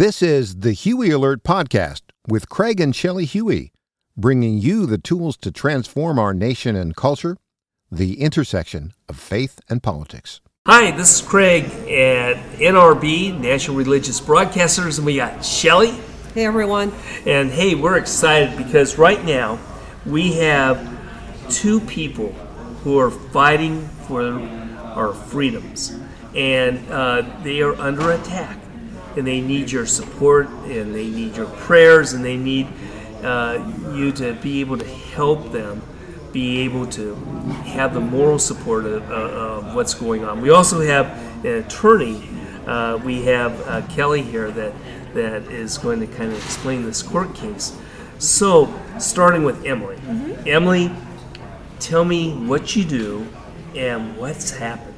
This is the Huey Alert Podcast with Craig and Shelly Huey, bringing you the tools to transform our nation and culture, the intersection of faith and politics. Hi, this is Craig at NRB, National Religious Broadcasters, and we got Shelly. Hey everyone. And hey, we're excited because right now we have two people who are fighting for our freedoms, and uh, they are under attack, and they need your support, and they need your prayers, and they need uh, you to be able to help them be able to have the moral support of, uh, of what's going on. We also have an attorney. Uh, we have uh, Kelly here that that is going to kind of explain this court case. So, starting with Emilee. Mm-hmm. Emilee, tell me what you do and what's happened.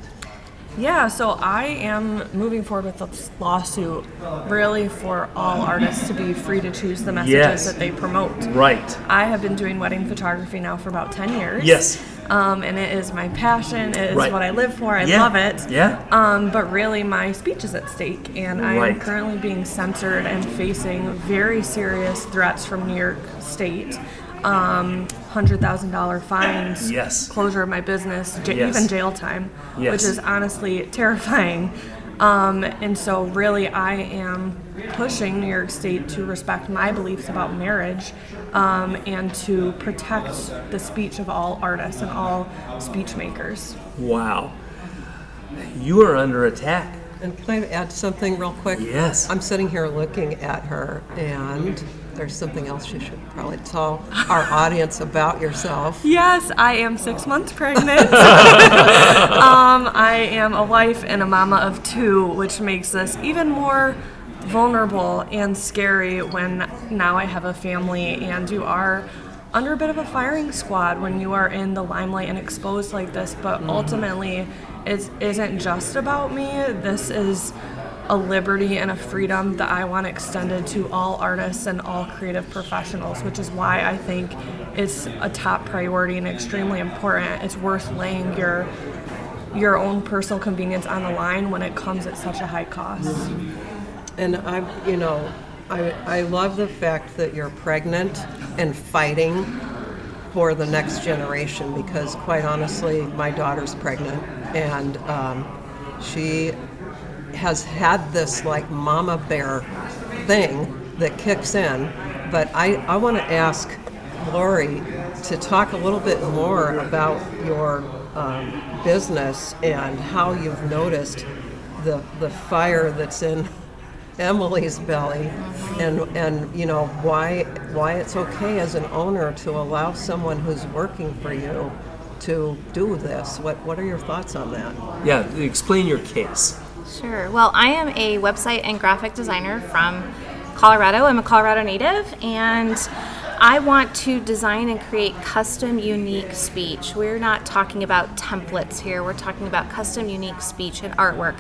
Yeah, so I am moving forward with this lawsuit really for all artists to be free to choose the messages Yes. that they promote. Right. I have been doing wedding photography now for about 10 years. Yes. Um, and it is my passion, it is Right. what I live for, I Yeah. love it. Yeah. Um, but really, my speech is at stake, and I Right. am currently being censored and facing very serious threats from New York State. Um, $100,000 fines, Yes. closure of my business, j- Yes. even jail time, Yes. which is honestly terrifying. Um, and so, really, I am pushing New York State to respect my beliefs about marriage um, and to protect the speech of all artists and all speech makers. Wow. You are under attack. And can I add something real quick? Yes. I'm sitting here looking at her, and there's something else you should probably tell our audience about yourself. Yes, I am six months pregnant. um, I am a wife and a mama of two, which makes this even more vulnerable and scary when now I have a family and you are under a bit of a firing squad when you are in the limelight and exposed like this. But ultimately, it isn't just about me. This is a liberty and a freedom that I want extended to all artists and all creative professionals, which is why I think it's a top priority and extremely important. It's worth laying your your own personal convenience on the line when it comes at such a high cost. And I, you know, I, I love the fact that you're pregnant and fighting for the next generation because, quite honestly, my daughter's pregnant and um, she has had this like mama bear thing that kicks in. But I, I want to ask Lorie to talk a little bit more about your um, business and how you've noticed the, the fire that's in Emilee's belly and and you know why why it's okay as an owner to allow someone who's working for you to do this what what are your thoughts on that Yeah, explain your case. Sure. Well, I am a website and graphic designer from Colorado. I'm a Colorado native, and I want to design and create custom, unique speech. We're not talking about templates here, we're talking about custom, unique speech and artwork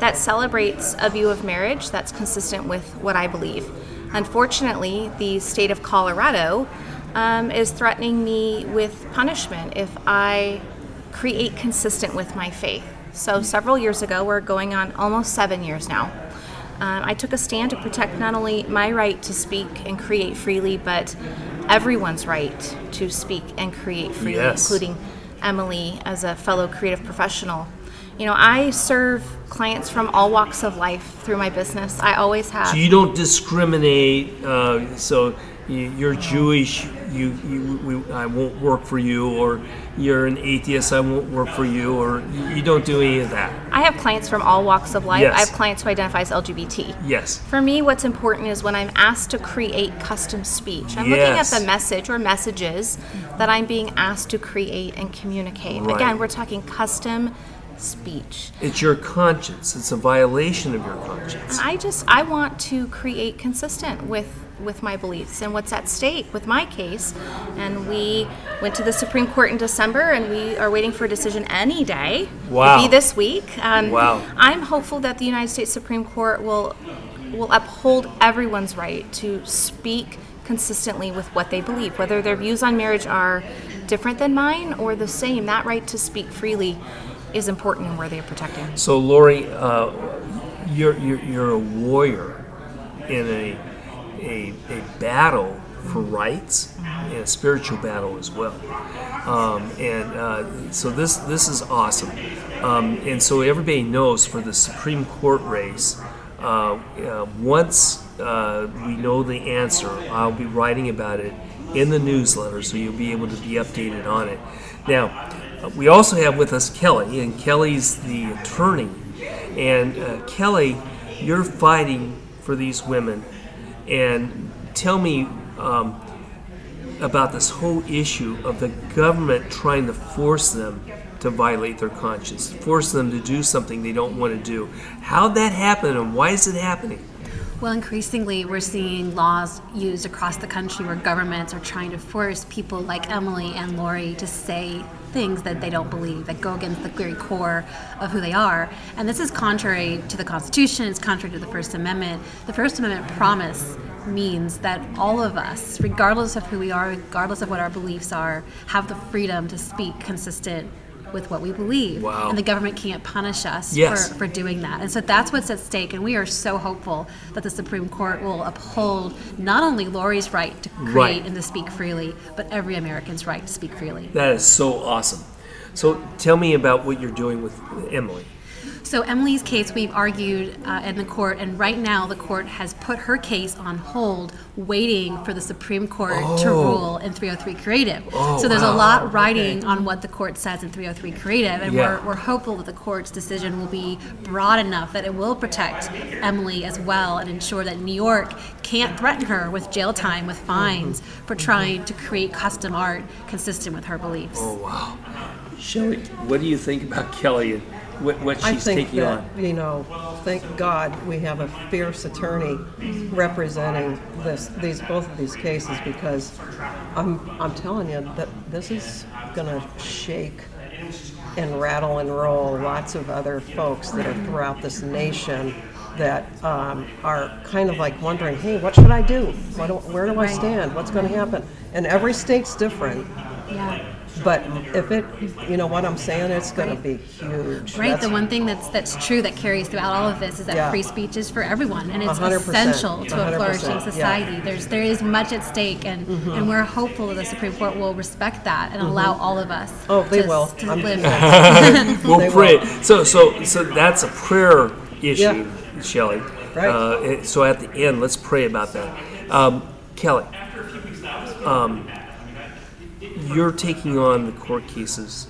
that celebrates a view of marriage that's consistent with what I believe. Unfortunately, the state of Colorado um, is threatening me with punishment if I create consistent with my faith. So, several years ago, we're going on almost seven years now. Um, I took a stand to protect not only my right to speak and create freely, but everyone's right to speak and create freely, Yes. including Emilee as a fellow creative professional. You know, I serve clients from all walks of life through my business. I always have. So you don't discriminate. Uh, so you're Jewish, you, you we, I won't work for you, or you're an atheist, I won't work for you, or you, don't do any of that. I have clients from all walks of life. Yes. I have clients who identify as LGBT. Yes. For me, what's important is when I'm asked to create custom speech, I'm Yes. looking at the message or messages that I'm being asked to create and communicate. Right. Again, we're talking custom speech. It's your conscience. It's a violation of your conscience. And I just I want to create consistent with with my beliefs and what's at stake with my case. And we went to the Supreme Court in December, and we are waiting for a decision any day. Wow. Could be this week. Um, Wow. I'm hopeful that the United States Supreme Court will will uphold everyone's right to speak consistently with what they believe, whether their views on marriage are different than mine or the same. That right to speak freely is important and worthy of protecting. So, Lorie, uh, you're, you're, you're a warrior. in a, a, a battle for rights and a spiritual battle as well. Um, and uh, so this this is awesome. Um, and so everybody knows for the Supreme Court race, uh, uh, once uh, we know the answer, I'll be writing about it in the newsletter, so you'll be able to be updated on it. Now, we also have with us Kelly, and Kelly's the attorney. And uh, Kelly, you're fighting for these women. And tell me um, about this whole issue of the government trying to force them to violate their conscience, force them to do something they don't want to do. How'd that happen, and why is it happening? Well, increasingly, we're seeing laws used across the country where governments are trying to force people like Emilee and Lorie to say things that they don't believe, that go against the very core of who they are. And this is contrary to the Constitution, it's contrary to the First Amendment. The First Amendment promise means that all of us, regardless of who we are, regardless of what our beliefs are, have the freedom to speak consistent with what we believe. Wow. And the government can't punish us Yes. for, for doing that. And so that's what's at stake. And we are so hopeful that the Supreme Court will uphold not only Lorie's right to create Right. and to speak freely, but every American's right to speak freely. That is so awesome. So tell me about what you're doing with Emilee. So Emilee's case, we've argued uh, in the court, and right now the court has put her case on hold, waiting for the Supreme Court to rule in 303 Creative. Oh, so there's wow. a lot riding on what the court says in 303 Creative, and Yeah. we're, we're hopeful that the court's decision will be broad enough that it will protect Emilee as well and ensure that New York can't threaten her with jail time, with fines for trying to create custom art consistent with her beliefs. Oh wow, Shelly, what do you think about Kelly and what, what she's I think taking that, on? you know, thank God we have a fierce attorney representing this, these, both of these cases because I'm, I'm telling you that this is gonna shake and rattle and roll lots of other folks that are throughout this nation that um, are kind of like wondering, hey, what should I do? What do, where do I stand? What's going to happen? And every state's different. Yeah. But if it, you know what I'm saying, it's going to be huge. Right. That's- The one thing that's that's true that carries throughout all of this is that Yeah. free speech is for everyone, and it's 100%, essential to a 100%, flourishing yeah. Mm-hmm. society. There's there is much at stake, and and we're hopeful that the Supreme Court will respect that and allow all of us. Oh, they to, will. To I'm live. We'll They pray. will. So so so that's a prayer issue, Yeah. Shelly. Right. Uh, so at the end, let's pray about that. Um, Kelly, um, you're taking on the court cases.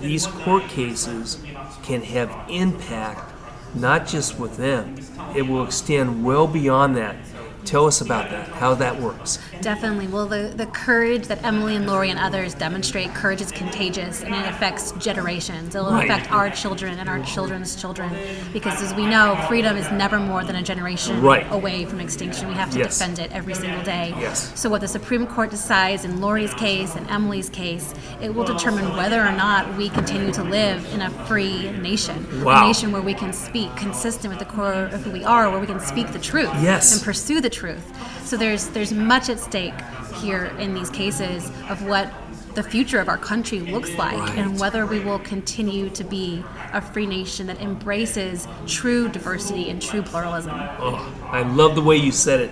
These court cases can have impact not just with them. It will extend well beyond that. Tell us about that. How that works. Definitely. Well, the, the courage that Emilee and Lorie and others demonstrate, courage is contagious and it affects generations. It'll Right. affect our children and our children's children because, as we know, freedom is never more than a generation Right. away from extinction. We have to Yes. defend it every single day. Yes. So, what the Supreme Court decides in Lorie's case and Emilee's case, it will determine whether or not we continue to live in a free nation. Wow. A nation where we can speak consistent with the core of who we are, where we can speak the truth Yes. and pursue the truth. So there's there's much at stake here in these cases of what the future of our country looks like Right. and whether we will continue to be a free nation that embraces true diversity and true pluralism. Oh, I love the way you said it.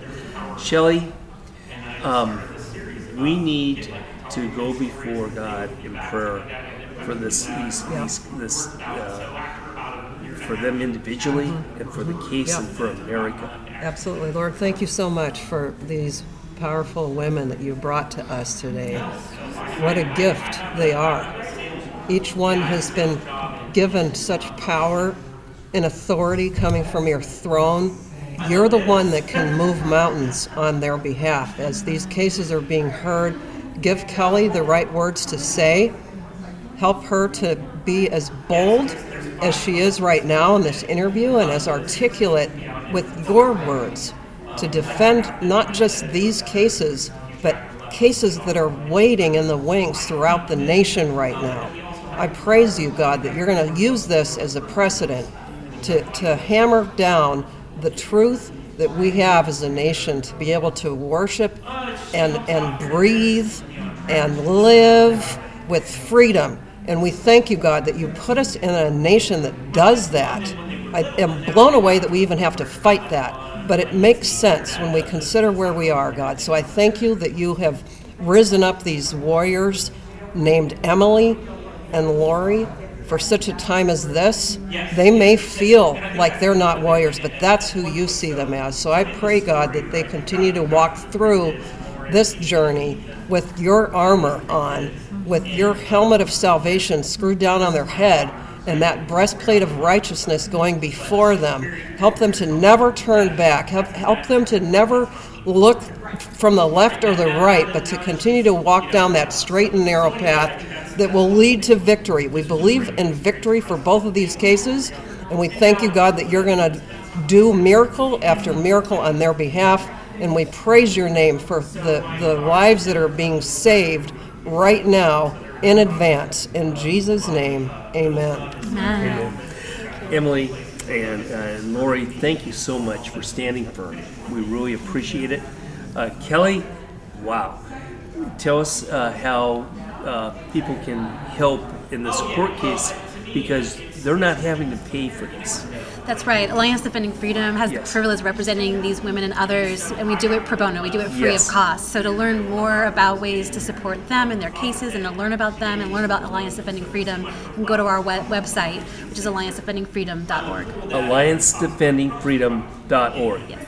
Shelly, um, we need to go before God in prayer for this, these, these, this, uh, for them individually uh-huh. and for the case Yeah. and for America. Absolutely. Lord, thank you so much for these powerful women that you brought to us today. What a gift they are. Each one has been given such power and authority coming from your throne. You're the one that can move mountains on their behalf. As these cases are being heard, give Kelly the right words to say. Help her to be as bold as she is right now in this interview and as articulate with your words to defend not just these cases, but cases that are waiting in the wings throughout the nation right now. I praise you, God, that you're going to use this as a precedent to, to hammer down the truth that we have as a nation to be able to worship and, and breathe and live with freedom. And we thank you, God, that you put us in a nation that does that. I am blown away that we even have to fight that. but it makes sense when we consider where we are, God. So I thank you that you have risen up these warriors named Emilee and Lorie for such a time as this. They may feel like they're not warriors, but that's who you see them as. So I pray, God, that they continue to walk through this journey with your armor on, with your helmet of salvation screwed down on their head, and that breastplate of righteousness going before them. Help them to never turn back. Help, help them to never look from the left or the right, but to continue to walk down that straight and narrow path that will lead to victory. We believe in victory for both of these cases, and we thank you, God, that you're going to do miracle after miracle on their behalf. And we praise your name for the, the lives that are being saved right now in advance. In Jesus' name, amen. Amen. Emilee and, uh, Lorie, thank you so much for standing firm. We really appreciate it. Uh, Kelly, wow. Tell us uh, how uh, people can help in this court case because they're not having to pay for this. That's right. Alliance Defending Freedom has Yes. the privilege of representing these women and others, and we do it pro bono. We do it free Yes. of cost. So to learn more about ways to support them and their cases, and to learn about them and learn about Alliance Defending Freedom, you can go to our web- website, which is alliancedefendingfreedom.org. AllianceDefendingFreedom.org. Yes.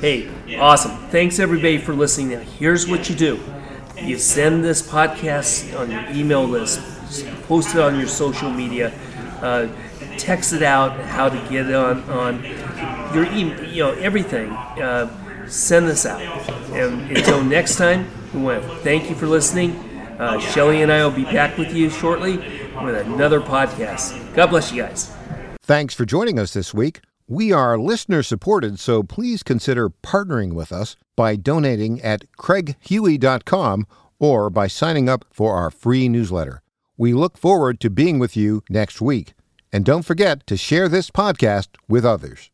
Hey, awesome. Thanks everybody for listening. Now, here's what you do you send this podcast on your email list, post it on your social media, uh, text it out, how to get on, on your email, you know, everything. Uh, send this out. And until next time, we want to thank you for listening. Uh, Shelly and I will be back with you shortly with another podcast. God bless you guys. Thanks for joining us this week. We are listener supported, so please consider partnering with us by donating at craighuey.com or by signing up for our free newsletter. We look forward to being with you next week. And don't forget to share this podcast with others.